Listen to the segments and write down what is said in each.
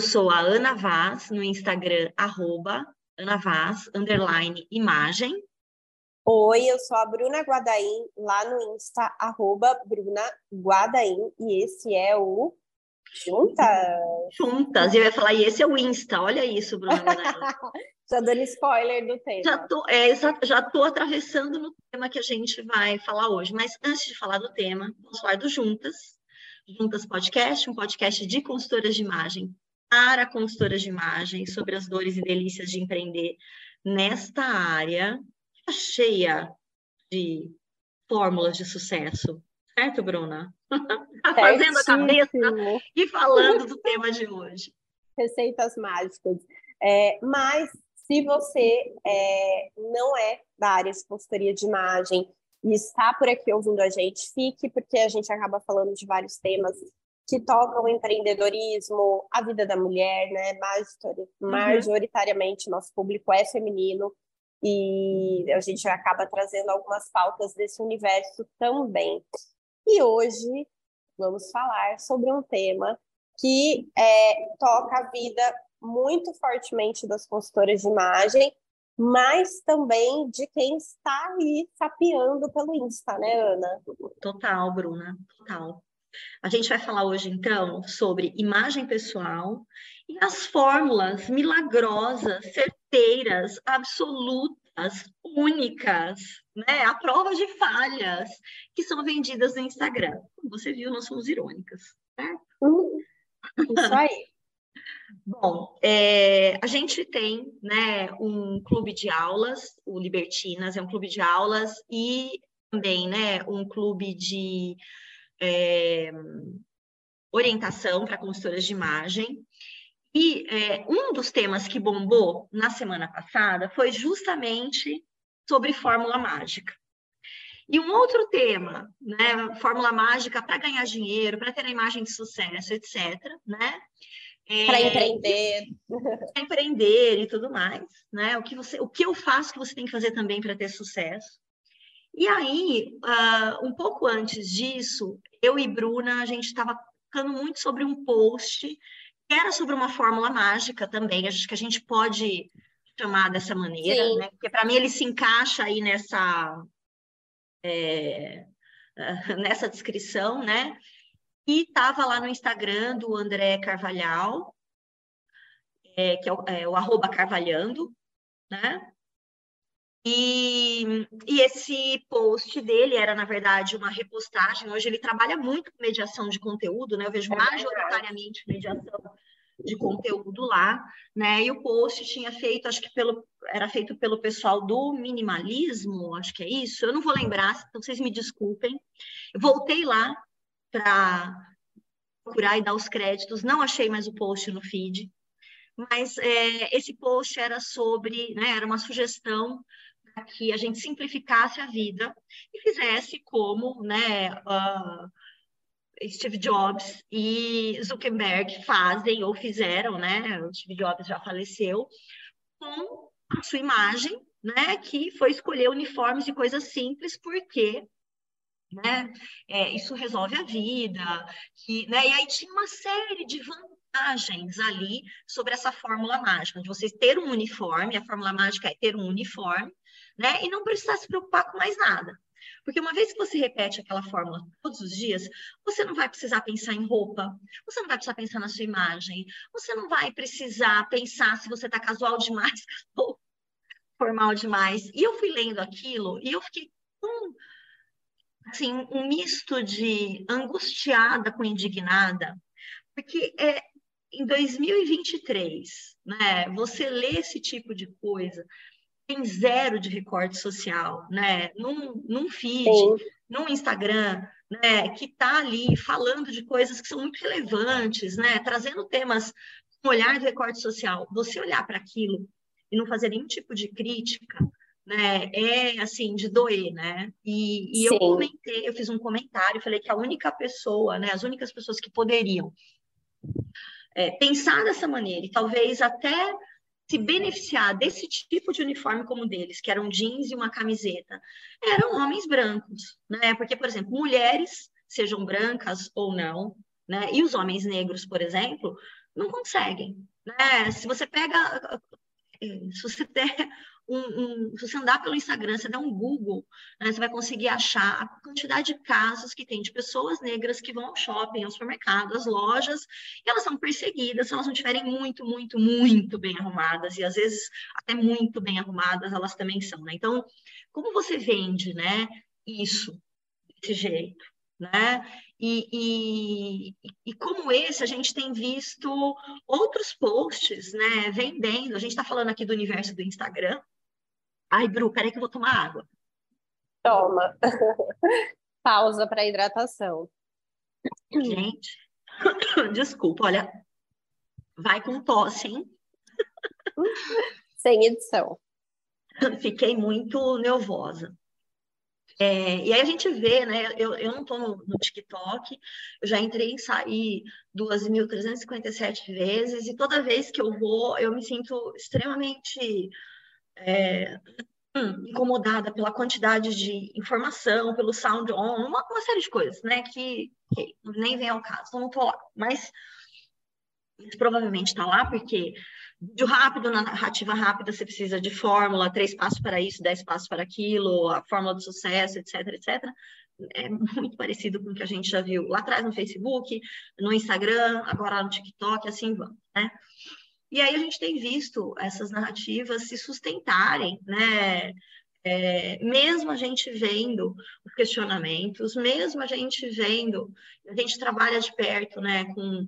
Eu sou a Ana Vaz, no Instagram, arroba Ana Vaz, underline, imagem. Oi, eu sou a Bruna Guadaim, lá no Insta, arroba Bruna Guadaim, e esse é o Juntas. Juntas, eu ia falar, e esse é o Insta, olha isso, Bruna já dando spoiler do tema. Já tô, é, já tô atravessando no tema que a gente vai falar hoje, mas antes de falar do tema, vamos falar do Juntas. Juntas Podcast, um podcast de consultoras de imagem para consultoras de imagem sobre as dores e delícias de empreender nesta área cheia de fórmulas de sucesso. Certo, Bruna? Fazendo a cabeça e falando do tema de hoje. Receitas mágicas. É, mas se você é, não é da área de consultoria de imagem e está por aqui ouvindo a gente, fique, porque a gente acaba falando de vários temas que tocam o empreendedorismo, a vida da mulher, né? Uhum. Majoritariamente, uhum. nosso público é feminino e a gente acaba trazendo algumas pautas desse universo também. E hoje vamos falar sobre um tema que é, toca a vida muito fortemente das consultoras de imagem, mas também de quem está aí sapeando pelo Insta, né, Ana? Total, Bruna, total. A gente vai falar hoje, então, sobre imagem pessoal e as fórmulas milagrosas, certeiras, absolutas, únicas, né? A prova de falhas que são vendidas no Instagram. Como você viu, nós somos irônicas, certo? Uhum. Isso aí. Bom, é, a gente tem né, um clube de aulas, o Libertinas é um clube de aulas e também né, um clube de é, orientação para consultoras de imagem. E é, um dos temas que bombou na semana passada foi justamente sobre fórmula mágica. E um outro tema, né, fórmula mágica para ganhar dinheiro, para ter a imagem de sucesso, etc., né? É, para empreender. Para empreender e tudo mais, né? O que, você, o que eu faço que você tem que fazer também para ter sucesso. E aí, uh, um pouco antes disso, eu e Bruna, a gente estava falando muito sobre um post que era sobre uma fórmula mágica também, acho que a gente pode chamar dessa maneira, Sim. né? Porque para mim ele se encaixa aí nessa é, nessa descrição, né? E estava lá no Instagram do André Carvalhal, é, que é o, é o arroba carvalhando, né? E, e, esse post dele era, na verdade, uma repostagem. Hoje ele trabalha muito com mediação de conteúdo, né? Eu vejo é majoritariamente mediação de conteúdo lá, né? E o post tinha feito, acho que pelo, era feito pelo pessoal do minimalismo, acho que é isso. Eu não vou lembrar, então vocês me desculpem. Eu voltei lá para procurar e dar os créditos, não achei mais o post no feed, mas é, esse post era sobre, né? Era uma sugestão para que a gente simplificasse a vida e fizesse como né, uh, Steve Jobs e Zuckerberg fazem ou fizeram, né? O Steve Jobs já faleceu, com a sua imagem, né? Que foi escolher uniformes e coisas simples, porque né? É, isso resolve a vida, que, né? E aí tinha uma série de vantagens ali sobre essa fórmula mágica, de você ter um uniforme, a fórmula mágica é ter um uniforme, né? E não precisar se preocupar com mais nada. Porque uma vez que você repete aquela fórmula todos os dias, você não vai precisar pensar em roupa, você não vai precisar pensar na sua imagem, você não vai precisar pensar se você está casual demais ou formal demais. E eu fui lendo aquilo e eu fiquei assim, um misto de angustiada com indignada, porque é, em 2023, né, você lê esse tipo de coisa, tem zero de recorte social, né? Num, num feed, Sim. num Instagram, né? Que está ali falando de coisas que são muito relevantes, né? Trazendo temas com olhar de recorte social. Você olhar para aquilo e não fazer nenhum tipo de crítica, né? É assim de doer, né? E, e eu comentei, eu fiz um comentário, falei que a única pessoa, né? As únicas pessoas que poderiam é, pensar dessa maneira e talvez até se beneficiar desse tipo de uniforme como deles, que eram jeans e uma camiseta, eram homens brancos, né? Porque, por exemplo, mulheres, sejam brancas ou não, né? E os homens negros, por exemplo, não conseguem. Né? Se você pega, se você der um, um, se você andar pelo Instagram, você der um Google, né, você vai conseguir achar a quantidade de casos que tem de pessoas negras que vão ao shopping, ao supermercado, às lojas, e elas são perseguidas se elas não estiverem muito, muito, muito bem arrumadas, e às vezes até muito bem arrumadas elas também são, né? Então, como você vende, né, isso desse jeito? Né? E, e, e, como esse, a gente tem visto outros posts, né, vendendo. A gente está falando aqui do universo do Instagram, Ai, Bru, peraí que eu vou tomar água. Toma. Pausa para hidratação. Gente, desculpa, olha, vai com tosse, hein? Sem edição. Fiquei muito nervosa. É, e aí a gente vê, né? Eu, eu não estou no, no, TikTok, eu já entrei e saí 2.357 vezes, e toda vez que eu vou, eu me sinto extremamente é, hum, incomodada pela quantidade de informação, pelo sound on, uma, uma série de coisas, né? Que, que, nem vem ao caso, não tô lá. Mas isso provavelmente está lá porque vídeo rápido, na narrativa rápida, você precisa de fórmula, três passos para isso, dez passos para aquilo, a fórmula do sucesso, etc, etc. É muito parecido com o que a gente já viu lá atrás no Facebook, no Instagram, agora no TikTok, assim vamos, né? E aí a gente tem visto essas narrativas se sustentarem, né? É, mesmo a gente vendo os questionamentos, mesmo a gente vendo, a gente trabalha de perto, né, com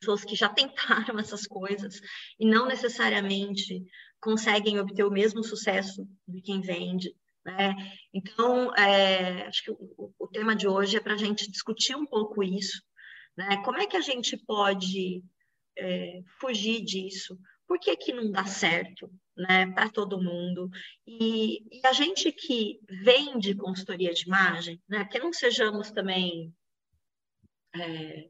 pessoas que já tentaram essas coisas e não necessariamente conseguem obter o mesmo sucesso de quem vende, né? Então, é, acho que o, o, tema de hoje é para a gente discutir um pouco isso, né? Como é que a gente pode é, fugir disso? Por que, que não dá certo né, para todo mundo? E, e, a gente que vende consultoria de imagem, né, que não sejamos também é,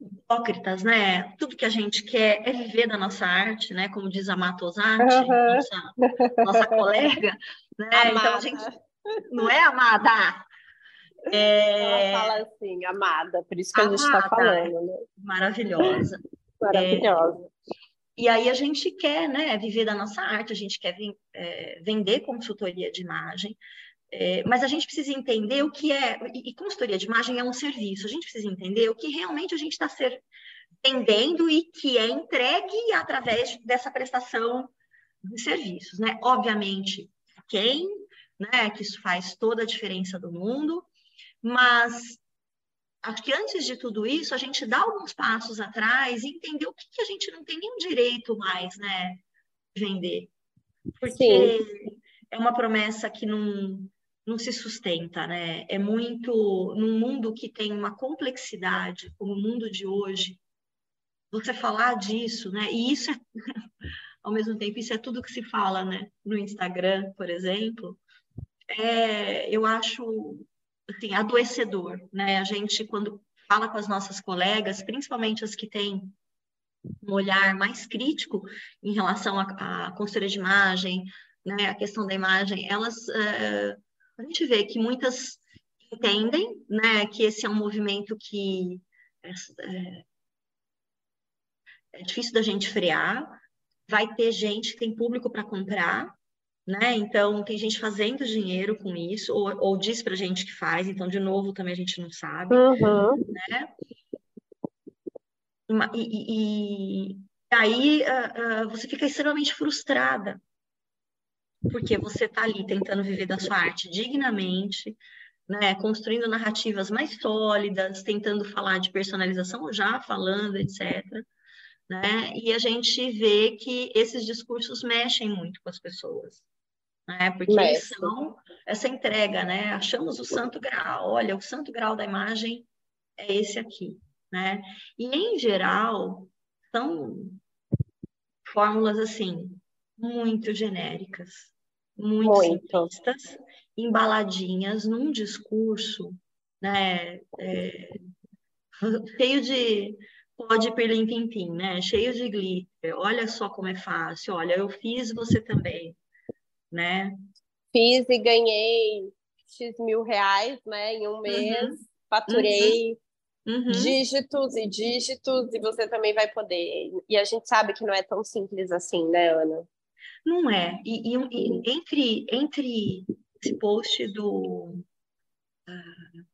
hipócritas, né? Tudo que a gente quer é viver da nossa arte, né? Como diz a Matosati, uhum. nossa, nossa colega, né? Amada. Então a gente não é amada. É... Ela fala assim, amada, por isso que amada, a gente está falando, né? Maravilhosa. Maravilhosa. É, e aí a gente quer né, viver da nossa arte, a gente quer é, vender consultoria de imagem, é, mas a gente precisa entender o que é, e, e, consultoria de imagem é um serviço, a gente precisa entender o que realmente a gente está vendendo e que é entregue através dessa prestação de serviços, né? Obviamente, quem, né, que isso faz toda a diferença do mundo, mas acho que antes de tudo isso, a gente dá alguns passos atrás e entender o que, que a gente não tem nenhum direito mais, né, de vender. Porque Sim. é uma promessa que não, não se sustenta, né? É muito num mundo que tem uma complexidade, como o mundo de hoje, você falar disso, né? E isso é, ao mesmo tempo, isso é tudo que se fala, né? No Instagram, por exemplo, é, eu acho assim, adoecedor, né? A gente, quando fala com as nossas colegas, principalmente as que têm um olhar mais crítico em relação à, consultoria de imagem, né, a questão da imagem, elas, uh, a gente vê que muitas entendem, né, que esse é um movimento que é, é, difícil da gente frear, vai ter gente tem público para comprar, né? Então, tem gente fazendo dinheiro com isso, ou, ou diz para gente que faz, então, de novo, também a gente não sabe, uhum. né? E, e, e aí uh, uh, você fica extremamente frustrada, porque você está ali tentando viver da sua arte dignamente, né? Construindo narrativas mais sólidas, tentando falar de personalização, já falando, etc. Né? E a gente vê que esses discursos mexem muito com as pessoas né? Porque eles são essa entrega, né? Achamos o santo grau, olha, o santo grau da imagem é esse aqui, né? E em geral são fórmulas assim muito genéricas, muito, muito. simplistas, embaladinhas num discurso, né? É, cheio de pode perlim pim, pim né? Cheio de glitter. Olha só como é fácil. Olha, eu fiz, você também né? Fiz e ganhei X mil reais, né? Em um mês, uhum. faturei uhum. dígitos e dígitos, e você também vai poder. E a gente sabe que não é tão simples assim, né, Ana? Não é. E, e, e entre, entre esse post do, uh,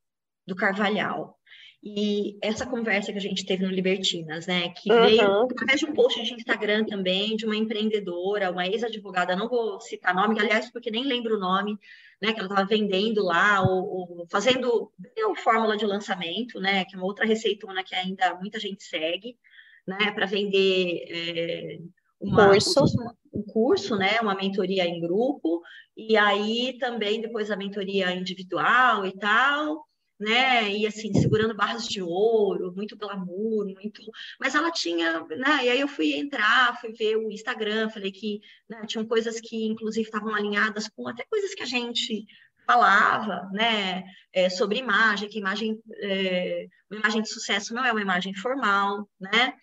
do Carvalhal e essa conversa que a gente teve no Libertinas, né, que uhum. veio através de um post de Instagram também, de uma empreendedora, uma ex-advogada, não vou citar nome, aliás, porque nem lembro o nome, né, que ela estava vendendo lá, ou, ou fazendo a fórmula de lançamento, né, que é uma outra receitona que ainda muita gente segue, né, para vender é, uma, curso. um curso, né, uma mentoria em grupo, e aí também depois a mentoria individual e tal, né? E assim, segurando barras de ouro, muito glamour, muito. Mas ela tinha, né? E aí eu fui entrar, fui ver o Instagram, falei que né, tinham coisas que, inclusive, estavam alinhadas com até coisas que a gente falava, né? É, sobre imagem, que imagem, é, uma imagem de sucesso não é uma imagem formal, né?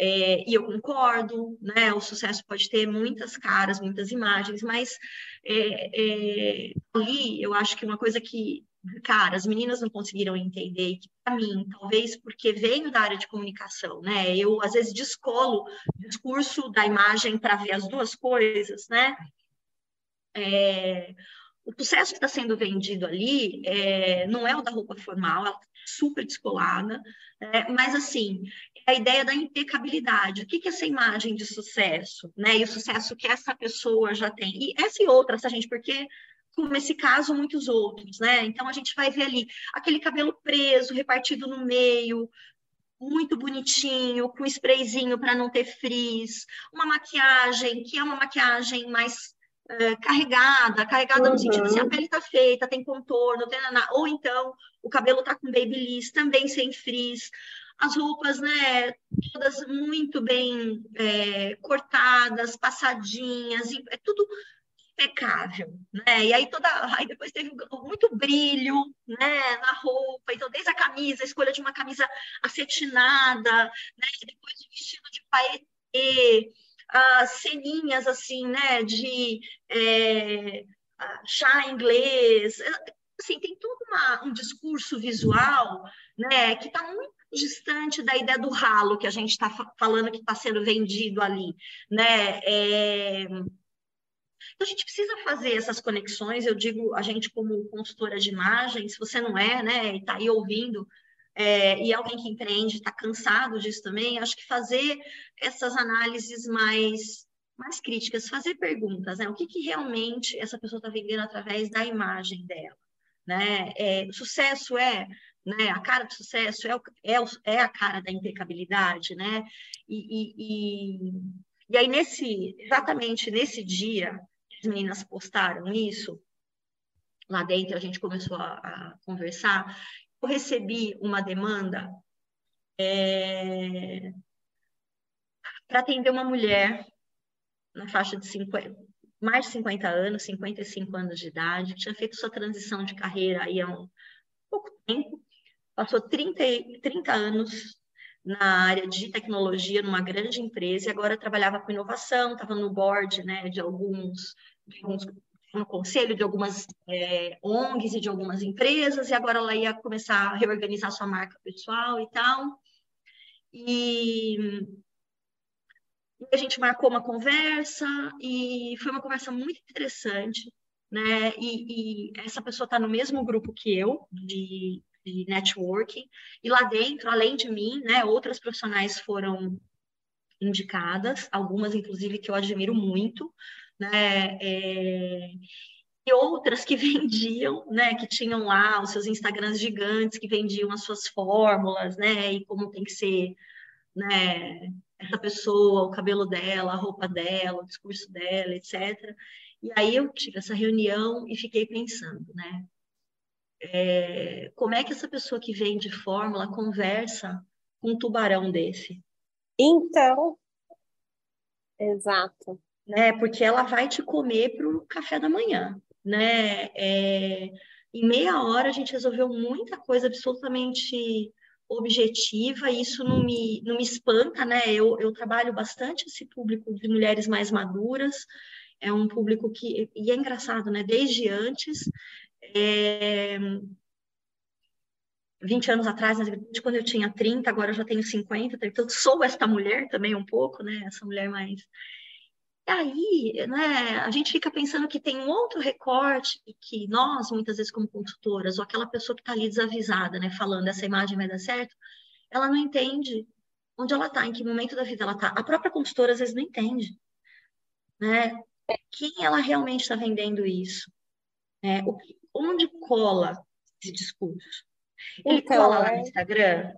É, e eu concordo, né? O sucesso pode ter muitas caras, muitas imagens, mas é, é, ali eu acho que uma coisa que cara, as meninas não conseguiram entender que para mim, talvez porque venho da área de comunicação, né? Eu às vezes descolo o discurso da imagem para ver as duas coisas, né? É, o sucesso que está sendo vendido ali é, não é o da roupa formal, ela tá super descolada, é, mas assim, é a ideia da impecabilidade. O que, que é essa imagem de sucesso, né? E o sucesso que essa pessoa já tem. E essa e outra, essa gente, porque como esse caso, muitos outros, né? Então a gente vai ver ali aquele cabelo preso, repartido no meio, muito bonitinho, com sprayzinho para não ter frizz, uma maquiagem que é uma maquiagem mais uh, carregada, carregada uhum. no sentido assim, a pele está feita, tem contorno, tem ou então o cabelo está com babyliss, também sem frizz, as roupas, né, todas muito bem é, cortadas, passadinhas, é tudo impecável, né? E aí toda, aí depois teve muito brilho, né, na roupa. Então desde a camisa, a escolha de uma camisa acetinada, né? Depois o vestido de paetê, as ceninhas assim, né, de é, chá inglês, assim tem todo uma, um discurso visual, né, que está muito distante da ideia do ralo que a gente está falando que está sendo vendido ali, né? É, então, a gente precisa fazer essas conexões. Eu digo, a gente, como consultora de imagem, se você não é, né, e está aí ouvindo, é, e alguém que empreende está cansado disso também, acho que fazer essas análises mais, mais críticas, fazer perguntas, né? O que, que realmente essa pessoa está vendendo através da imagem dela, né? É, sucesso é né? A cara do sucesso é, o, é, o, é, a cara da impecabilidade, né? E, e, e, e aí, nesse, exatamente nesse dia, as meninas postaram isso, lá dentro a gente começou a, a conversar, eu recebi uma demanda é, para atender uma mulher na faixa de 50, mais de 50 anos, 55 anos de idade, tinha feito sua transição de carreira aí há um pouco tempo, passou 30, 30 anos na área de tecnologia numa grande empresa e agora trabalhava com inovação, estava no board né, de alguns, de alguns no conselho de algumas é, ONGs e de algumas empresas, e agora ela ia começar a reorganizar sua marca pessoal e tal. E, e a gente marcou uma conversa, e foi uma conversa muito interessante, né? E, e essa pessoa está no mesmo grupo que eu, de de networking. E lá dentro, além de mim, né, outras profissionais foram indicadas, algumas, inclusive, que eu admiro muito, né? É, e outras que vendiam, né? Que tinham lá os seus Instagrams gigantes, que vendiam as suas fórmulas, né? E como tem que ser, né? Essa pessoa, o cabelo dela, a roupa dela, o discurso dela, etc. E aí eu tive essa reunião e fiquei pensando, né? É, como é que essa pessoa que vem de fórmula conversa com um tubarão desse? Então, exato. Né? Porque ela vai te comer para o café da manhã, né? É, em meia hora a gente resolveu muita coisa absolutamente objetiva, e isso não me, não me espanta, né? Eu, eu trabalho bastante esse público de mulheres mais maduras, é um público que, e é engraçado, né? Desde antes, é... 20 anos atrás, quando eu tinha 30, agora eu já tenho 50, então sou esta mulher também um pouco, né? Essa mulher mais. E aí, né, a gente fica pensando que tem um outro recorte que nós, muitas vezes, como consultoras, ou aquela pessoa que está ali desavisada, né, falando essa imagem vai dar certo, ela não entende onde ela está, em que momento da vida ela está. A própria consultora, às vezes, não entende, né? Quem ela realmente está vendendo isso? Né? O, onde cola esse discurso? Ele então, cola lá no é Instagram,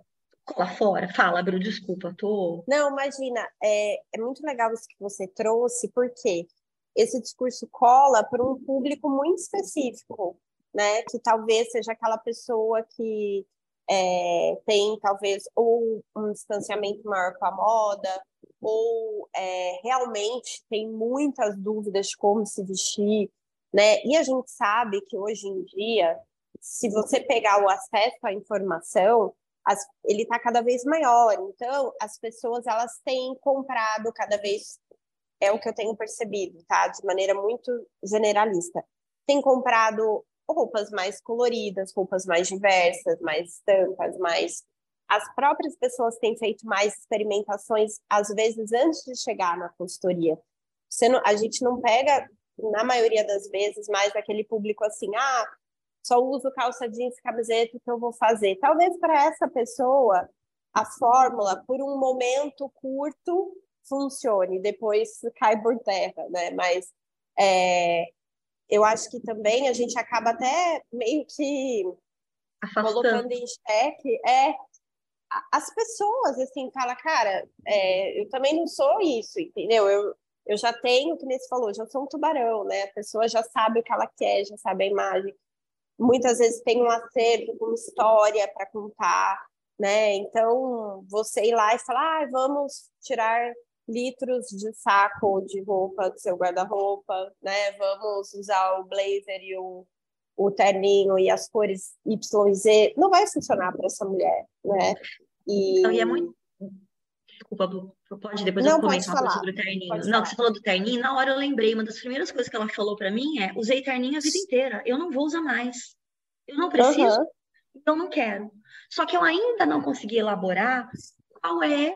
cola fora, fala, Bru, desculpa, tô. Não, imagina, é, é muito legal isso que você trouxe, porque esse discurso cola para um público muito específico, né? Que talvez seja aquela pessoa que é, tem talvez ou um distanciamento maior com a moda, ou é, realmente tem muitas dúvidas de como se vestir, né? E a gente sabe que hoje em dia se você pegar o acesso à informação, as, ele está cada vez maior. Então, as pessoas elas têm comprado cada vez é o que eu tenho percebido, tá? De maneira muito generalista. Tem comprado roupas mais coloridas, roupas mais diversas, mais estampas, mais as próprias pessoas têm feito mais experimentações às vezes antes de chegar na consultoria. Não, a gente não pega na maioria das vezes mais aquele público assim, ah, só uso calça jeans e camiseta que eu vou fazer. Talvez para essa pessoa a fórmula, por um momento curto, funcione, depois cai por terra, né? Mas é, eu acho que também a gente acaba até meio que Afastando. colocando em xeque é, as pessoas, assim, fala, cara, é, eu também não sou isso, entendeu? Eu, eu já tenho, que nem falou, já sou um tubarão, né? A pessoa já sabe o que ela quer, já sabe a imagem muitas vezes tem um acervo com história para contar, né? Então, você ir lá e falar, ah, vamos tirar litros de saco de roupa do seu guarda-roupa, né? Vamos usar o blazer e o, o terninho e as cores Y e Z. Não vai funcionar para essa mulher, né? E... Não, e é muito... Desculpa, pode depois não, eu comentar sobre o terninho. Pode não, falar. você falou do terninho, na hora eu lembrei, uma das primeiras coisas que ela falou para mim é, usei terninho a vida inteira, eu não vou usar mais. Eu não preciso, uhum. então não quero. Só que eu ainda não consegui elaborar qual é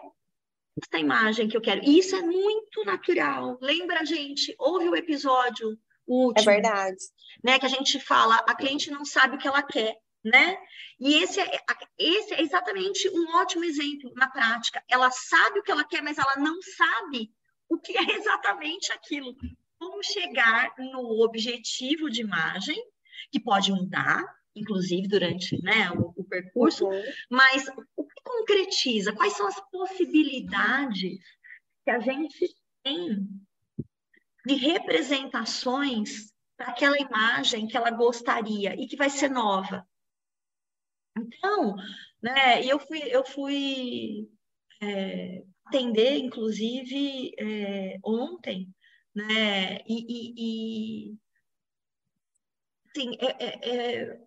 essa imagem que eu quero. E isso é muito natural. Lembra, gente, houve o episódio o último. É verdade. Né, que a gente fala, a cliente não sabe o que ela quer, né? E esse é, esse é exatamente um ótimo exemplo na prática. Ela sabe o que ela quer, mas ela não sabe o que é exatamente aquilo. Como chegar no objetivo de imagem, que pode mudar, inclusive durante né, o, o percurso, uhum. mas o que concretiza? Quais são as possibilidades que a gente tem de representações para aquela imagem que ela gostaria e que vai ser nova? Então, né, eu fui, eu fui é, atender, inclusive, é, ontem, né, e, e, e assim, é, é, é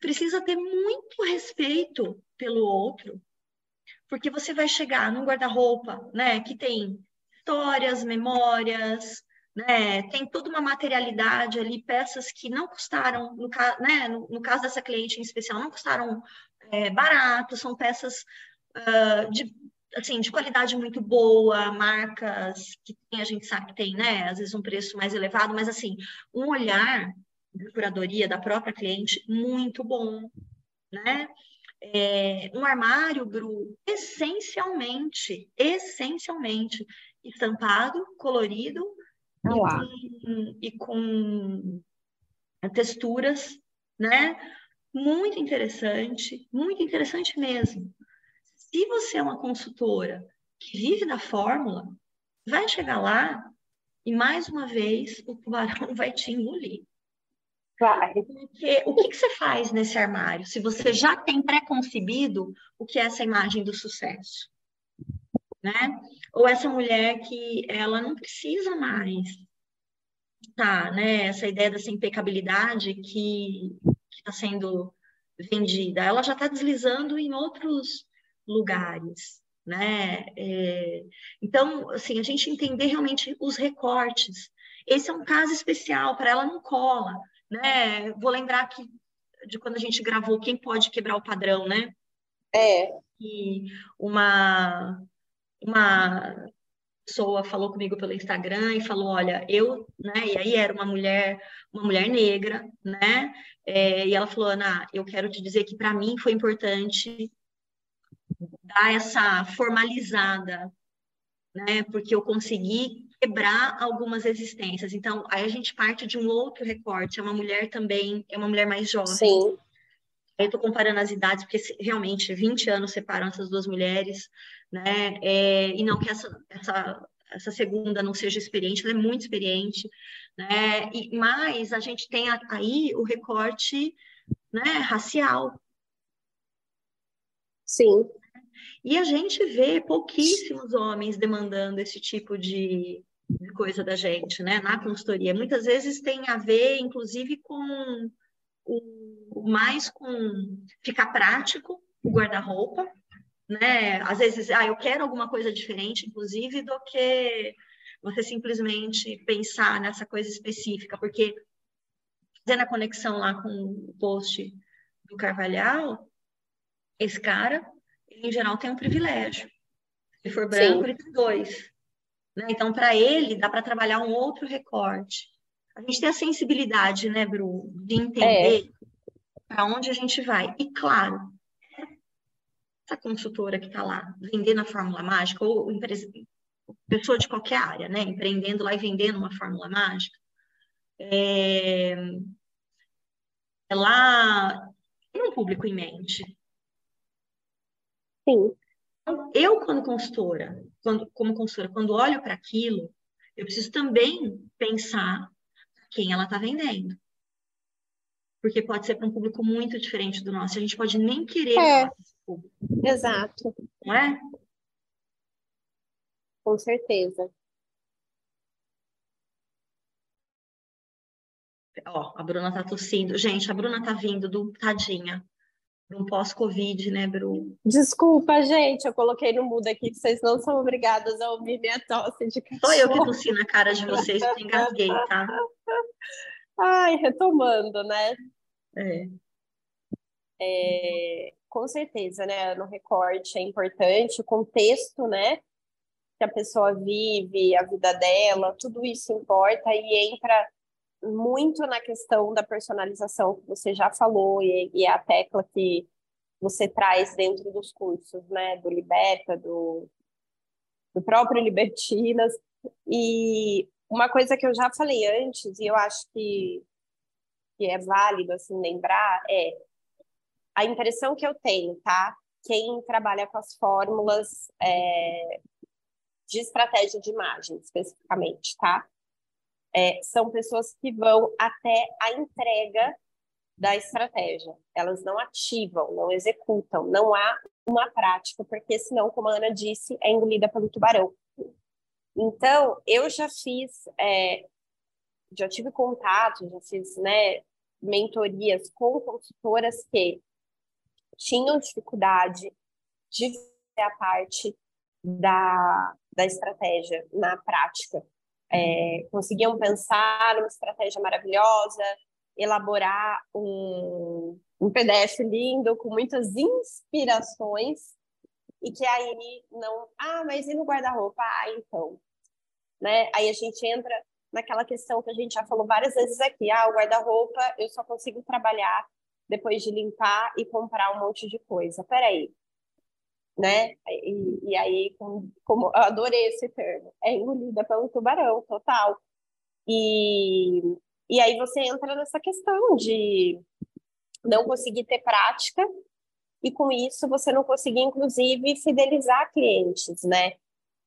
precisa ter muito respeito pelo outro, porque você vai chegar num guarda-roupa, né, que tem histórias, memórias, né, tem toda uma materialidade ali, peças que não custaram, no, né, no, no caso dessa cliente em especial, não custaram é, barato, são peças uh, de assim, de qualidade muito boa, marcas que tem, a gente sabe que tem, né, às vezes um preço mais elevado, mas assim, um olhar de curadoria da própria cliente muito bom, né? É, um armário, Bru, essencialmente, essencialmente estampado, colorido ah, e, com, e com texturas, né? Muito interessante, muito interessante mesmo. Se você é uma consultora que vive da fórmula, vai chegar lá e mais uma vez o tubarão vai te engolir. Vai. Porque o que, que, você faz nesse armário se você já tem pré-concebido o que é essa imagem do sucesso? Né? Ou essa mulher que ela não precisa mais tá, né? Essa ideia dessa impecabilidade que está sendo vendida, ela já está deslizando em outros lugares, né? É, então, assim, a gente entender realmente os recortes. Esse é um caso especial, para ela não cola né? Vou lembrar que de quando a gente gravou Quem Pode Quebrar o Padrão, né? É. E uma, uma pessoa falou comigo pelo Instagram e falou, olha, eu, né? E aí era uma mulher, uma mulher negra, né? É, e ela falou, Ana, eu quero te dizer que para mim foi importante dar essa formalizada, né? Porque eu consegui quebrar algumas existências. Então, aí a gente parte de um outro recorte. É uma mulher também, é uma mulher mais jovem. Sim. Eu estou comparando as idades, porque realmente 20 anos separam essas duas mulheres, né? É, e não que essa, essa, essa segunda não seja experiente, ela é muito experiente, né? E, mas a gente tem aí o recorte né, racial. Sim. E a gente vê pouquíssimos homens demandando esse tipo de, coisa da gente, né, na consultoria. Muitas vezes tem a ver, inclusive, com o mais com ficar prático, o guarda-roupa, né? Às vezes, ah, eu quero alguma coisa diferente, inclusive, do que você simplesmente pensar nessa coisa específica, porque fazendo a conexão lá com o post do Carvalhal, esse cara, ele, em geral, tem um privilégio. Se for branco, Sim. ele tem dois. Né? Então, para ele, dá para trabalhar um outro recorte. A gente tem a sensibilidade, né, Bru, de entender é. Para onde a gente vai. E, claro, essa consultora que está lá vendendo a fórmula mágica, ou empresa, pessoa de qualquer área, né, empreendendo lá e vendendo uma fórmula mágica, é, ela tem um público em mente. Sim. Então, eu, quando consultora, quando, como consultora, quando olho para aquilo, eu preciso também pensar quem ela está vendendo. Porque pode ser para um público muito diferente do nosso. A gente pode nem querer é. público. Exato. Não é? Com certeza. Ó, a Bruna tá tossindo. Gente, a Bruna tá vindo do tadinha um pós-Covid, né, Bru? Desculpa, gente, eu coloquei no mudo aqui que vocês não são obrigadas a ouvir minha tosse de cachorro. Só eu que tossi na cara de vocês que engasguei, tá? Ai, retomando, né? É. é. Com certeza, né? No recorte é importante, o contexto, né? Que a pessoa vive, a vida dela, tudo isso importa e entra muito na questão da personalização que você já falou e, e é a tecla que você traz dentro dos cursos, né, do Liberta, do, do próprio Libertinas. E uma coisa que eu já falei antes, e eu acho que, que é válido assim lembrar, é a impressão que eu tenho, tá? Quem trabalha com as fórmulas é, de estratégia de imagem, especificamente, tá? é, são pessoas que vão até a entrega da estratégia. Elas não ativam, não executam, não há uma prática, porque senão, como a Ana disse, é engolida pelo tubarão. Então, eu já fiz, é, já tive contato, já fiz né, mentorias com consultoras que tinham dificuldade de fazer a parte da, da estratégia na prática é, conseguiam pensar uma estratégia maravilhosa, elaborar um, um PDF lindo com muitas inspirações e que aí não, ah, mas e no guarda-roupa? Ah, então, né? Aí a gente entra naquela questão que a gente já falou várias vezes aqui, ah, o guarda-roupa eu só consigo trabalhar depois de limpar e comprar um monte de coisa. Peraí, né? E, e aí, como, como, eu adorei esse termo, é engolida pelo tubarão, total. E, e aí você entra nessa questão de não conseguir ter prática e com isso você não conseguir, inclusive, fidelizar clientes, né?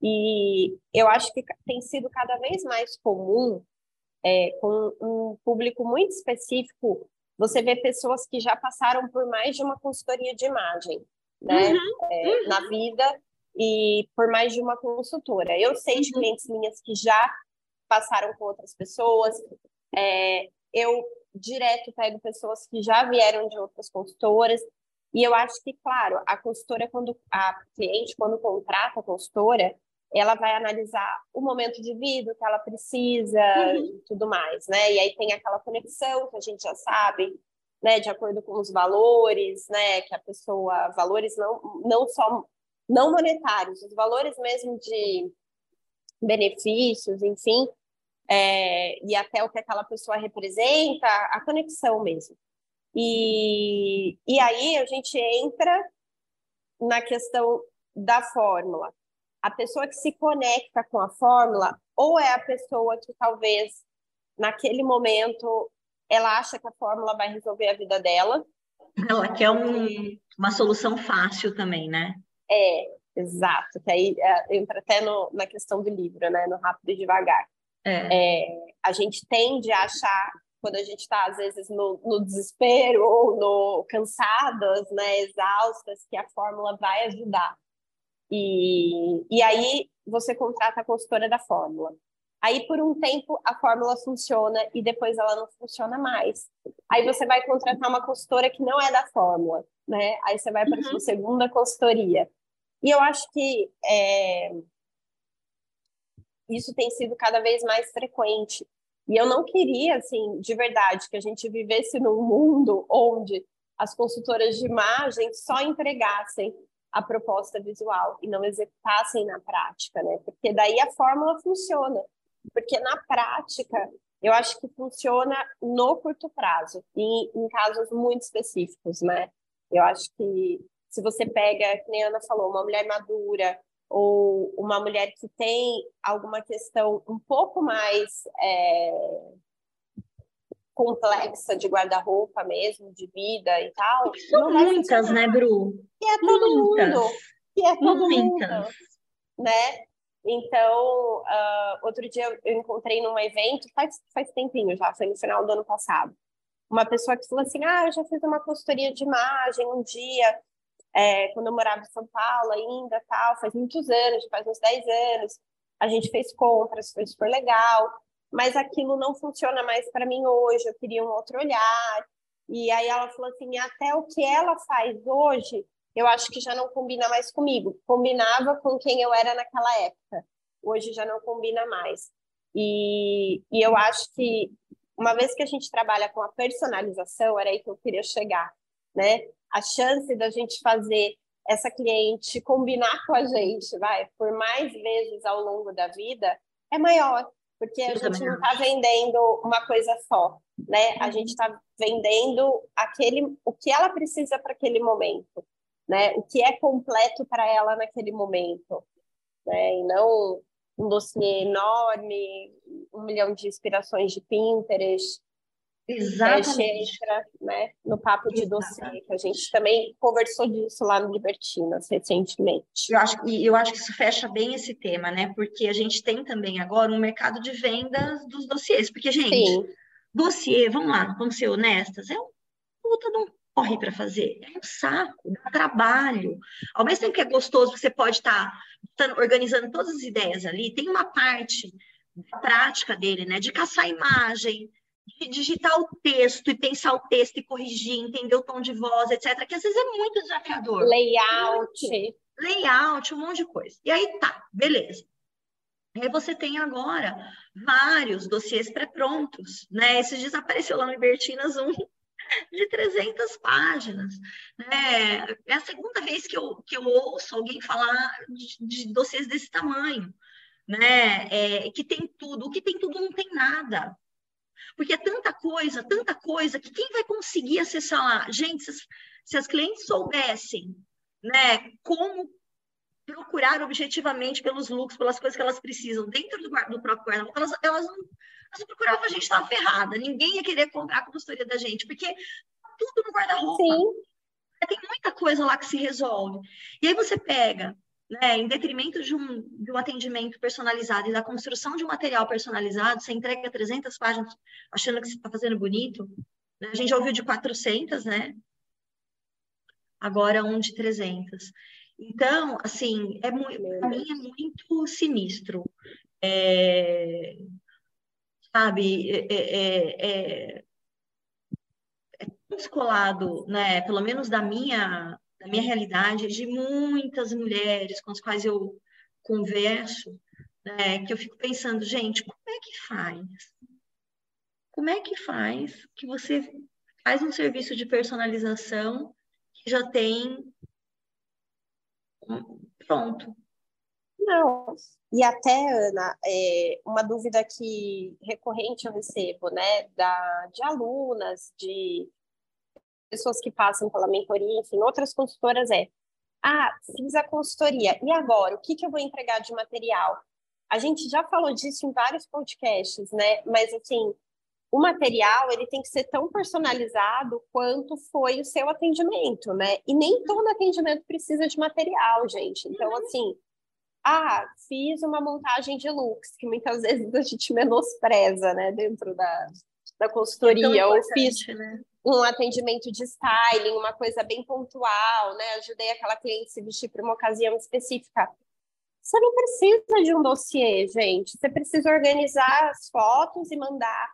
E eu acho que tem sido cada vez mais comum, é, com um público muito específico, você vê pessoas que já passaram por mais de uma consultoria de imagem né, uhum, é, uhum. na vida e por mais de uma consultora. Eu sei de uhum. clientes minhas que já passaram com outras pessoas. É, eu direto pego pessoas que já vieram de outras consultoras. E eu acho que, claro, a consultora, quando a cliente, quando contrata a consultora, ela vai analisar o momento de vida, o que ela precisa uhum. e tudo mais, né? E aí tem aquela conexão que a gente já sabe, né, de acordo com os valores, né, que a pessoa, valores não, não só não monetários, os valores mesmo de benefícios, enfim, é, e até o que aquela pessoa representa, a conexão mesmo. E, e aí a gente entra na questão da fórmula. A pessoa que se conecta com a fórmula, ou é a pessoa que talvez naquele momento ela acha que a fórmula vai resolver a vida dela. Ela quer um, uma solução fácil também, né? É, exato. Que aí é, entra até no, na questão do livro, né? No Rápido e Devagar. É. É, a gente tende a achar, quando a gente está, às vezes, no, no, desespero ou no cansadas, né, exaustas, que a fórmula vai ajudar. E, e aí você contrata a consultora da fórmula. Aí, por um tempo, a fórmula funciona e depois ela não funciona mais. Aí você vai contratar uma consultora que não é da fórmula, né? Aí você vai para a uhum. sua segunda consultoria. E eu acho que é... isso tem sido cada vez mais frequente. E eu não queria, assim, de verdade, que a gente vivesse num mundo onde as consultoras de imagem só entregassem a proposta visual e não executassem na prática, né? Porque daí a fórmula funciona. Porque na prática, eu acho que funciona no curto prazo e em casos muito específicos, né? Eu acho que se você pega, nem a Ana falou, uma mulher madura ou uma mulher que tem alguma questão um pouco mais é, complexa de guarda-roupa mesmo, de vida e tal. São muitas, né, Bru? Que é todo muitas. mundo. Que é todo muitas. mundo. Né? Então, uh, outro dia eu encontrei num evento, faz, faz tempinho já, foi no final do ano passado, uma pessoa que falou assim, ah, eu já fiz uma consultoria de imagem um dia, é, quando eu morava em São Paulo ainda, tal, faz muitos anos, faz uns 10 anos, a gente fez compras, foi super legal, mas aquilo não funciona mais para mim hoje, eu queria um outro olhar, e aí ela falou assim, até o que ela faz hoje eu acho que já não combina mais comigo. Combinava com quem eu era naquela época. Hoje já não combina mais. E, e eu acho que uma vez que a gente trabalha com a personalização, era aí que eu queria chegar, né? A chance da gente fazer essa cliente combinar com a gente, vai, por mais vezes ao longo da vida, é maior, porque a gente não está vendendo uma coisa só, né? A gente está vendendo aquele, o que ela precisa para aquele momento né? O que é completo para ela naquele momento, né? E não um dossiê enorme, um milhão de inspirações de Pinterest. Exatamente. Entra, né, no papo de dossiê, que a gente também conversou disso lá no Libertinas recentemente. Eu acho, e eu acho que isso fecha bem esse tema, né? Porque a gente tem também agora um mercado de vendas dos dossiês. Porque, gente, Sim. dossiê, vamos lá, vamos ser honestas, é um puta de um corre para fazer. É um saco, dá trabalho. Ao mesmo tempo que é gostoso, você pode estar tá, organizando todas as ideias ali, tem uma parte da prática dele, né? De caçar imagem, de digitar o texto e pensar o texto e corrigir, entender o tom de voz, etc., que às vezes é muito desafiador. Layout. Layout, um monte de coisa. E aí tá, beleza. E aí você tem agora vários dossiês pré-prontos, né? Esses dias apareceu lá no Ibertinas um de 300 páginas. Né? É a segunda vez que eu, que eu ouço alguém falar de, de dossiês desse tamanho, né? É, que tem tudo. O que tem tudo não tem nada. Porque é tanta coisa, tanta coisa, que quem vai conseguir acessar lá? Gente, se, se as clientes soubessem né, como procurar objetivamente pelos looks, pelas coisas que elas precisam dentro do, do próprio guarda-roupa, elas, elas não mas procurava a gente estava ferrada. Ninguém ia querer comprar a consultoria da gente, porque tudo no guarda-roupa. Tem muita coisa lá que se resolve. E aí você pega, né, em detrimento de um, de um atendimento personalizado e da construção de um material personalizado, você entrega 300 páginas achando que você está fazendo bonito. Né? A gente já ouviu de 400, né? Agora um de 300. Então, assim, é para mim é muito sinistro. É, sabe, é, é, é, é descolado, né, pelo menos da minha, da minha realidade, de muitas mulheres com as quais eu converso, né, que eu fico pensando, gente, como é que faz? Como é que faz que você faz um serviço de personalização que já tem pronto. Não. E até, Ana, é, uma dúvida que recorrente eu recebo, né, da, de alunas, de pessoas que passam pela mentoria, enfim, outras consultoras é, ah, fiz a consultoria, e agora? O que, que eu vou entregar de material? A gente já falou disso em vários podcasts, né? Mas, assim, o material ele tem que ser tão personalizado quanto foi o seu atendimento, né? E nem todo atendimento precisa de material, gente. Então, uhum. assim, ah, fiz uma montagem de looks, que muitas vezes a gente menospreza, né, dentro da, da consultoria, é ou fiz né? Um atendimento de styling, uma coisa bem pontual, né? Ajudei aquela cliente a se vestir para uma ocasião específica. Você não precisa de um dossiê, gente. Você precisa organizar as fotos e mandar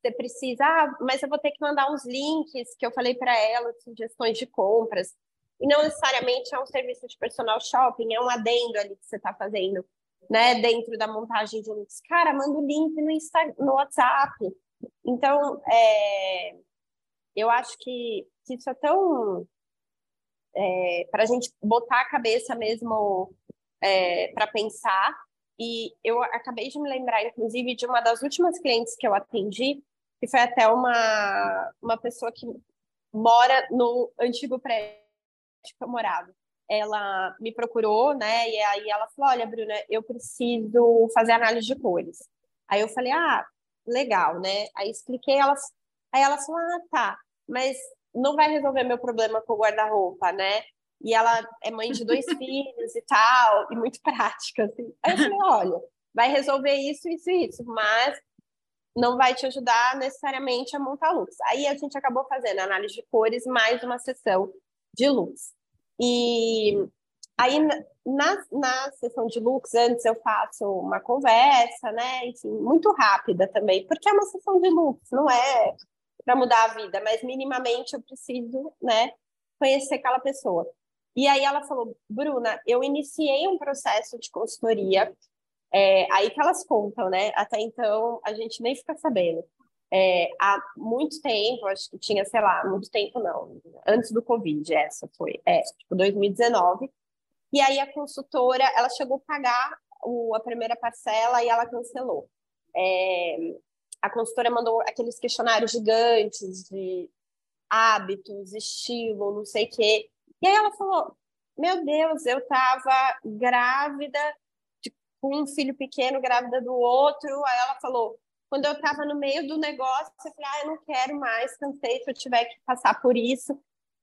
você precisa, ah, mas eu vou ter que mandar uns links que eu falei para ela, sugestões de compras. E não necessariamente é um serviço de personal shopping, é um adendo ali que você está fazendo, né? Dentro da montagem de links. Cara, manda o link no, no WhatsApp. Então, é, eu acho que, que isso é tão. É, para a gente botar a cabeça mesmo é, para pensar. E eu acabei de me lembrar, inclusive, de uma das últimas clientes que eu atendi, que foi até uma, uma pessoa que mora no antigo prédio que eu morava. Ela me procurou, né? E aí ela falou: Olha, Bruna, eu preciso fazer análise de cores. Aí eu falei: Ah, legal, né? Aí expliquei, ela, aí ela falou: Ah, tá, mas não vai resolver meu problema com o guarda-roupa, né? E ela é mãe de dois filhos e tal, e muito prática, assim. Aí eu falei: Olha, vai resolver isso, isso e isso, mas não vai te ajudar necessariamente a montar looks. Aí a gente acabou fazendo análise de cores mais uma sessão de looks. E aí na, na sessão de looks, antes eu faço uma conversa, né? Enfim, muito rápida também, porque é uma sessão de looks, não é para mudar a vida, mas minimamente eu preciso, né, conhecer aquela pessoa. E aí ela falou, Bruna, eu iniciei um processo de consultoria é, aí que elas contam, né? Até então a gente nem fica sabendo. É, há muito tempo, acho que tinha, sei lá, muito tempo não, antes do Covid, essa foi, é, tipo 2019. E aí a consultora, ela chegou a pagar o, a primeira parcela e ela cancelou. É, a consultora mandou aqueles questionários gigantes de hábitos, estilo, não sei o quê. E aí ela falou: Meu Deus, eu estava grávida com um filho pequeno, grávida do outro. Aí ela falou: quando eu estava no meio do negócio, eu falei: ah, eu não quero mais, cansei se eu tiver que passar por isso.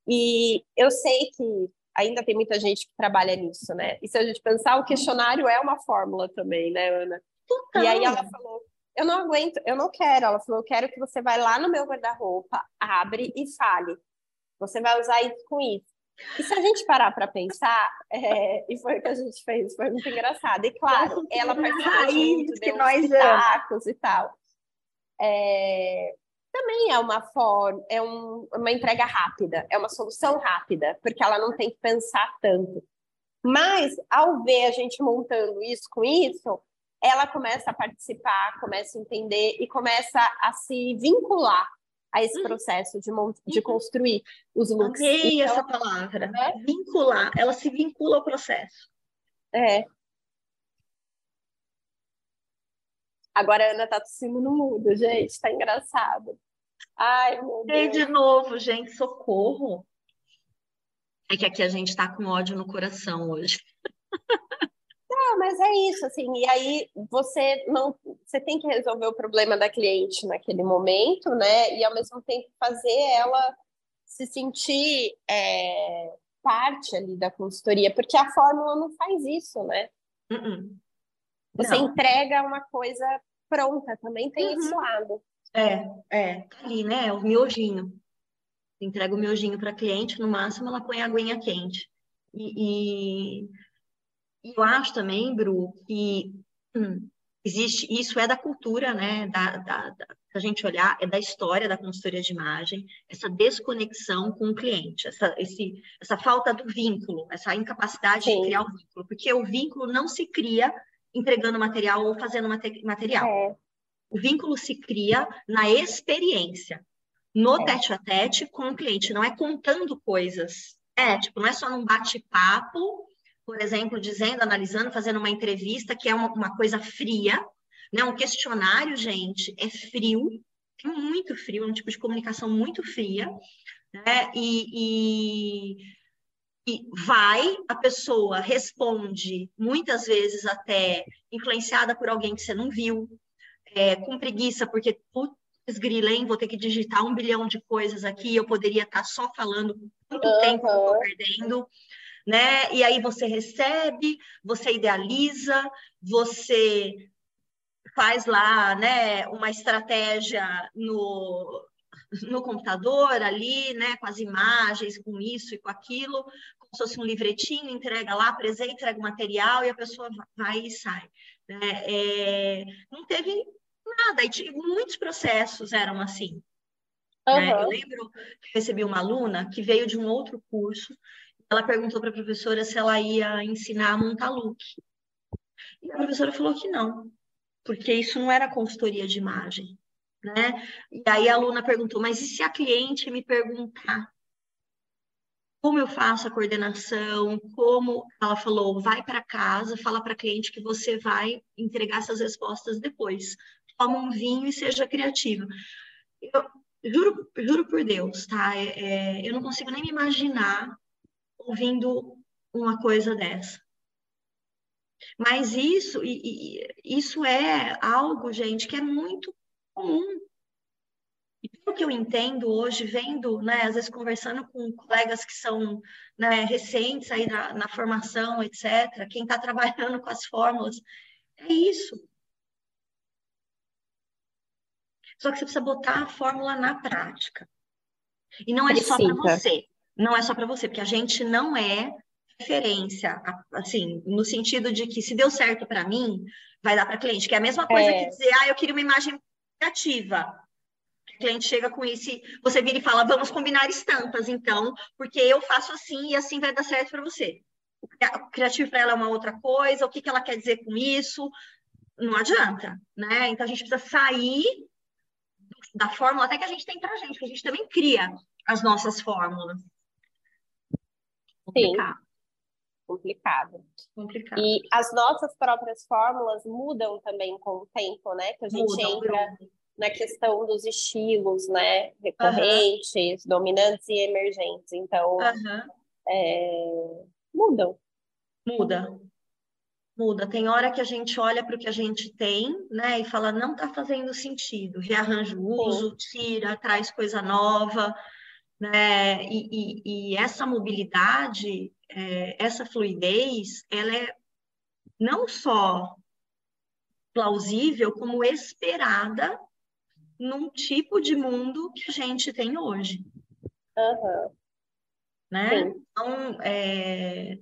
E eu sei que ainda tem muita gente que trabalha nisso, né? E se a gente pensar, o questionário é uma fórmula também, né, Ana? Total. E aí ela falou: eu não aguento, eu não quero. Ela falou: eu quero que você vá lá no meu guarda-roupa, abre e fale. Você vai usar isso com isso. E se a gente parar para pensar, é, e foi o que a gente fez, foi muito engraçado. E claro, ela participou muito, deu nós tacos e tal. É, também é uma forma, é um, uma entrega rápida, é uma solução rápida, porque ela não tem que pensar tanto. Mas, ao ver a gente montando isso com isso, ela começa a participar, começa a entender e começa a se vincular a esse uhum. processo de, de uhum. construir os looks. Amei então, essa palavra, né? vincular, ela se vincula ao processo. É. Agora a Ana tá tossindo no mudo, gente, tá engraçado. Ai, meu Deus. E de novo, gente, socorro. É que aqui a gente tá com ódio no coração hoje. mas é isso, assim, e aí você não, você tem que resolver o problema da cliente naquele momento, né? E ao mesmo tempo fazer ela se sentir é, parte ali da consultoria, porque a fórmula não faz isso, né? Uh -uh. Você não. entrega uma coisa pronta, também tem uhum. esse lado. É, é, tá ali, né? O miojinho. Entrega o miojinho para cliente, no máximo ela põe a aguinha quente. E, e e eu acho também, Bru, que hum, existe, isso é da cultura, né, da, da, da, a gente olhar, é da história da consultoria de imagem, essa desconexão com o cliente, essa, esse, essa falta do vínculo, essa incapacidade Sim. de criar o um vínculo, porque o vínculo não se cria entregando material ou fazendo material. É. O vínculo se cria na experiência. no é. tete a tete com o cliente, não é contando coisas. É, tipo, não é só num bate-papo, por exemplo, dizendo, analisando, fazendo uma entrevista, que é uma, uma coisa fria, né? Um questionário, gente, é frio, é muito frio, é um tipo de comunicação muito fria, né? E, e, e vai, a pessoa responde, muitas vezes até influenciada por alguém que você não viu, é, com preguiça, porque, putz, grila, vou ter que digitar um bilhão de coisas aqui, eu poderia estar só falando quanto uhum. tempo eu estou perdendo, né? E aí você recebe, você idealiza, você faz lá, né, uma estratégia no, no computador ali, né, com as imagens, com isso e com aquilo, como se fosse um livretinho, entrega lá, apresenta, entrega o material e a pessoa vai e sai. Né? É, não teve nada, e muitos processos eram assim. Uhum. Né? Eu lembro que recebi uma aluna que veio de um outro curso, ela perguntou para a professora se ela ia ensinar a montar look. E a professora falou que não, porque isso não era consultoria de imagem, né? E aí a aluna perguntou, mas e se a cliente me perguntar como eu faço a coordenação, como ela falou, vai para casa, fala para a cliente que você vai entregar essas respostas depois. Toma um vinho e seja criativa. Eu juro, juro por Deus, tá? É, é, eu não consigo nem me imaginar ouvindo uma coisa dessa. Mas isso, e, e, isso é algo, gente, que é muito comum. E pelo que eu entendo hoje, vendo, né, às vezes conversando com colegas que são né, recentes aí na, na formação, etc., quem está trabalhando com as fórmulas, é isso. Só que você precisa botar a fórmula na prática. E não é precisa. só para você. Não é só para você, porque a gente não é referência, assim, no sentido de que se deu certo para mim, vai dar para cliente, que é a mesma coisa é. que dizer, ah, eu queria uma imagem criativa. O cliente chega com isso e você vira e fala, vamos combinar estampas, então, porque eu faço assim e assim vai dar certo para você. O criativo para ela é uma outra coisa, o que, que ela quer dizer com isso? Não adianta, né? Então a gente precisa sair da fórmula até que a gente tem para gente, que a gente também cria as nossas fórmulas. Complicado. Sim. Complicado. Complicado. E as nossas próprias fórmulas mudam também com o tempo, né? Que a gente mudam, entra mudam. na questão dos estilos, né? Recorrentes, dominantes e emergentes. Então, é... mudam. Muda. Muda. Tem hora que a gente olha para o que a gente tem, né? E fala, não está fazendo sentido. Rearranja o uso, Sim. tira, traz coisa nova né? E, e, e essa mobilidade, é, essa fluidez, ela é não só plausível, como esperada num tipo de mundo que a gente tem hoje. Uhum. Né? Então, é,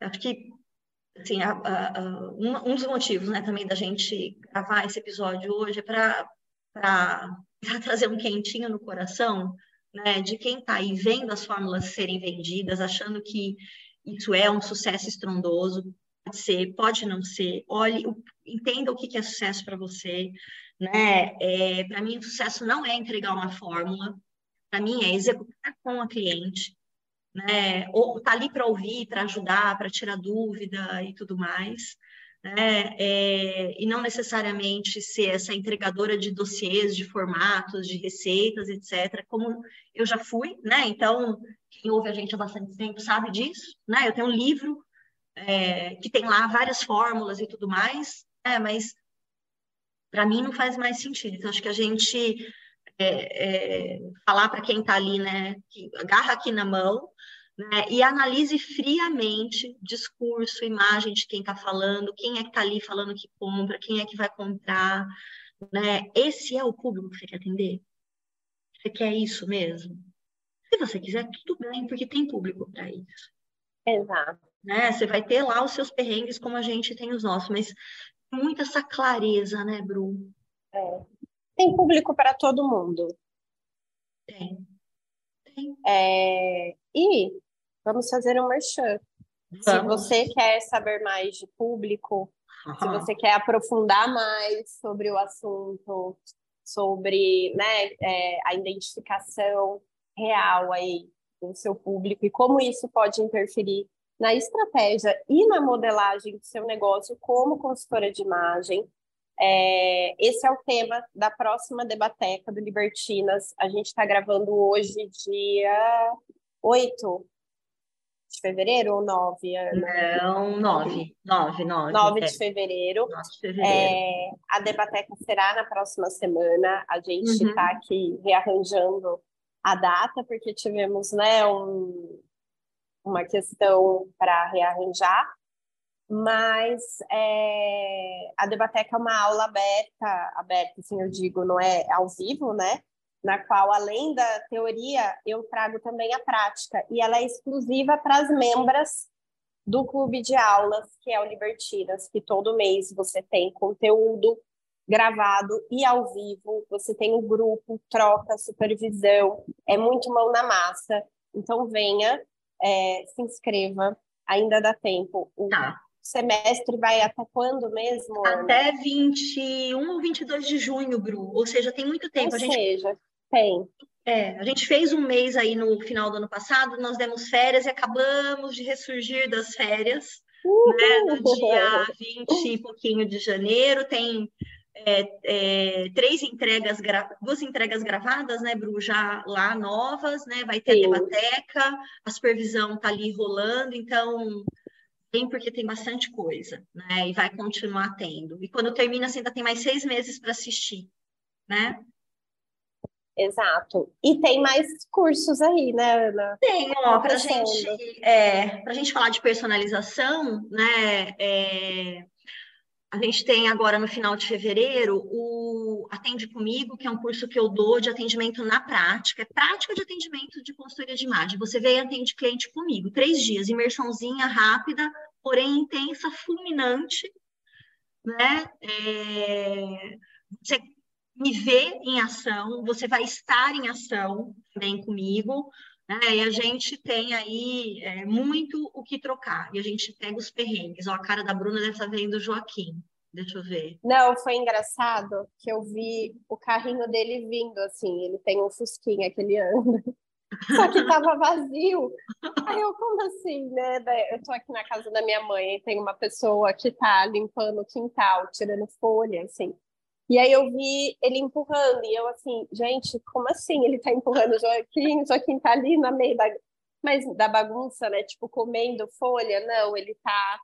acho que assim, a, a, a, um, um, dos motivos né, também da gente gravar esse episódio hoje é para para trazer um quentinho no coração, né, de quem está aí vendo as fórmulas serem vendidas, achando que isso é um sucesso estrondoso, pode ser, pode não ser, olhe, entenda o que, é sucesso para você, né, é, para mim sucesso não é entregar uma fórmula, para mim é executar com a cliente, né, ou tá ali para ouvir, para ajudar, para tirar dúvida e tudo mais, né? É, e não necessariamente ser essa entregadora de dossiês, de formatos, de receitas, etc., como eu já fui, né? Então, quem ouve a gente há bastante tempo sabe disso, né? Eu tenho um livro é, que tem lá várias fórmulas e tudo mais, né? mas para mim não faz mais sentido. Então, acho que a gente é, é falar para quem está ali, né, que agarra aqui na mão, né? E analise friamente discurso, imagem de quem está falando, quem é que está ali falando que compra, quem é que vai comprar. Né? Esse é o público que você quer atender? Você quer isso mesmo? Se você quiser, tudo bem, porque tem público para isso. Exato. Né? Você vai ter lá os seus perrengues como a gente tem os nossos, mas muita essa clareza, né, Bru? É. Tem público para todo mundo. Tem. Tem. É... E Vamos fazer um merchan. Vamos. Se você quer saber mais de público, uhum. se você quer aprofundar mais sobre o assunto, sobre né, é, a identificação real aí do seu público e como isso pode interferir na estratégia e na modelagem do seu negócio como consultora de imagem. É, esse é o tema da próxima Debateca do Libertinas. A gente está gravando hoje, dia 8 de fevereiro ou 9? Não, 9. 9, 9. 9 de fevereiro. 9 de fevereiro. É, a Debateca será na próxima semana. A gente está uhum. aqui rearranjando a data, porque tivemos né, um, uma questão para rearranjar, mas é, a Debateca é uma aula aberta, aberta, assim eu digo, não é ao vivo, né? Na qual, além da teoria, eu trago também a prática, e ela é exclusiva para as membras do clube de aulas, que é o Libertinas, que todo mês você tem conteúdo gravado e ao vivo, você tem o um grupo, troca, supervisão, é muito mão na massa. Então venha, é, se inscreva, ainda dá tempo. O tá. semestre vai até quando mesmo? Até 21 ou 22 de junho, Bru. Ou seja, tem muito tempo. Ou a gente... seja, tem. É, a gente fez um mês aí no final do ano passado, nós demos férias e acabamos de ressurgir das férias. Né, no dia 20 e pouquinho de janeiro, tem é, é, três entregas, duas entregas gravadas, né, Bru, já lá novas, né, vai ter Sim. a debateca, a supervisão tá ali rolando, então tem porque tem bastante coisa, né, e vai continuar tendo. E quando termina, você ainda tem mais seis meses para assistir, né? Exato. E tem mais cursos aí, né, Ana? Tem, ó, para gente, é, a gente falar de personalização, né, é, a gente tem agora no final de fevereiro o Atende Comigo, que é um curso que eu dou de atendimento na prática, é prática de atendimento de consultoria de imagem. Você vem e atende cliente comigo, três dias, imersãozinha rápida, porém intensa, fulminante, né? É... Você me vê em ação, você vai estar em ação também comigo, né? E a gente tem aí é, muito o que trocar. E a gente pega os perrengues. Ó, a cara da Bruna deve estar vendo o Joaquim. Deixa eu ver. Não, foi engraçado que eu vi o carrinho dele vindo, assim. Ele tem um fusquinha que ele anda. Só que tava vazio. Aí eu, como assim, né? Eu tô aqui na casa da minha mãe e tem uma pessoa que tá limpando o quintal, tirando folha, assim. E aí eu vi ele empurrando, e eu assim, gente, como assim ele tá empurrando o Joaquim? O Joaquim tá ali na meio da, mas da bagunça, né? Tipo, comendo folha. Não, ele tá.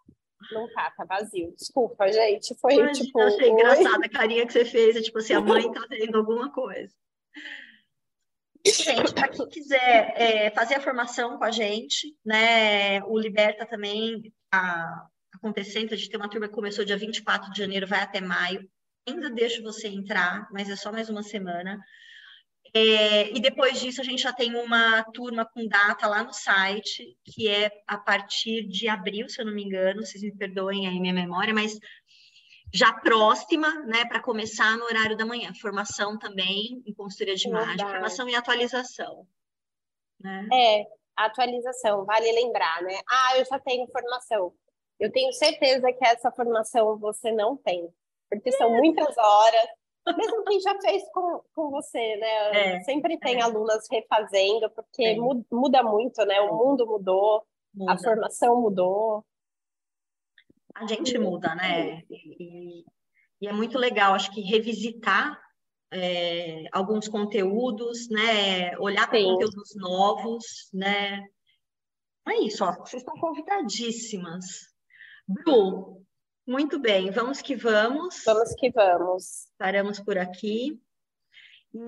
Não tá, tá vazio. Desculpa, gente. Foi Imagina, tipo. Eu achei engraçada a carinha que você fez, é, tipo assim, a mãe tá vendo alguma coisa. Gente, para quem quiser é, fazer a formação com a gente, né? O Liberta também está acontecendo. A gente tem uma turma que começou dia 24 de janeiro, vai até maio ainda deixo você entrar, mas é só mais uma semana. É, e depois disso, a gente já tem uma turma com data lá no site, que é a partir de abril, se eu não me engano, vocês me perdoem aí minha memória, mas já próxima, né, para começar no horário da manhã. Formação também em consultoria de imagem, Verdade. formação e atualização. Né? É, atualização, vale lembrar, né? Ah, eu já tenho formação. Eu tenho certeza que essa formação você não tem porque são muitas horas. Mesmo quem já fez com, com você, né? É, Sempre tem é. alunas refazendo, porque é. muda muito, né? O mundo mudou, muda. a formação mudou. A gente muda, né? E, e é muito legal, acho que revisitar é, alguns conteúdos, né? Olhar para conteúdos novos, né? É isso, ó. Vocês estão convidadíssimas. Bru, muito bem, vamos que vamos. Vamos que vamos. Paramos por aqui.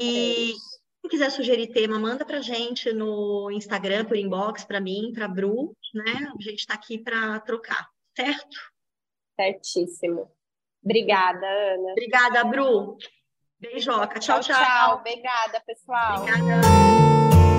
E quem quiser sugerir tema, manda para gente no Instagram, por inbox, para mim, para Bru, né? A gente está aqui para trocar, certo? Certíssimo. Obrigada, Ana. Obrigada, Bru. Beijoca. Tchau, tchau. Tchau, tchau. Obrigada, pessoal. Obrigada.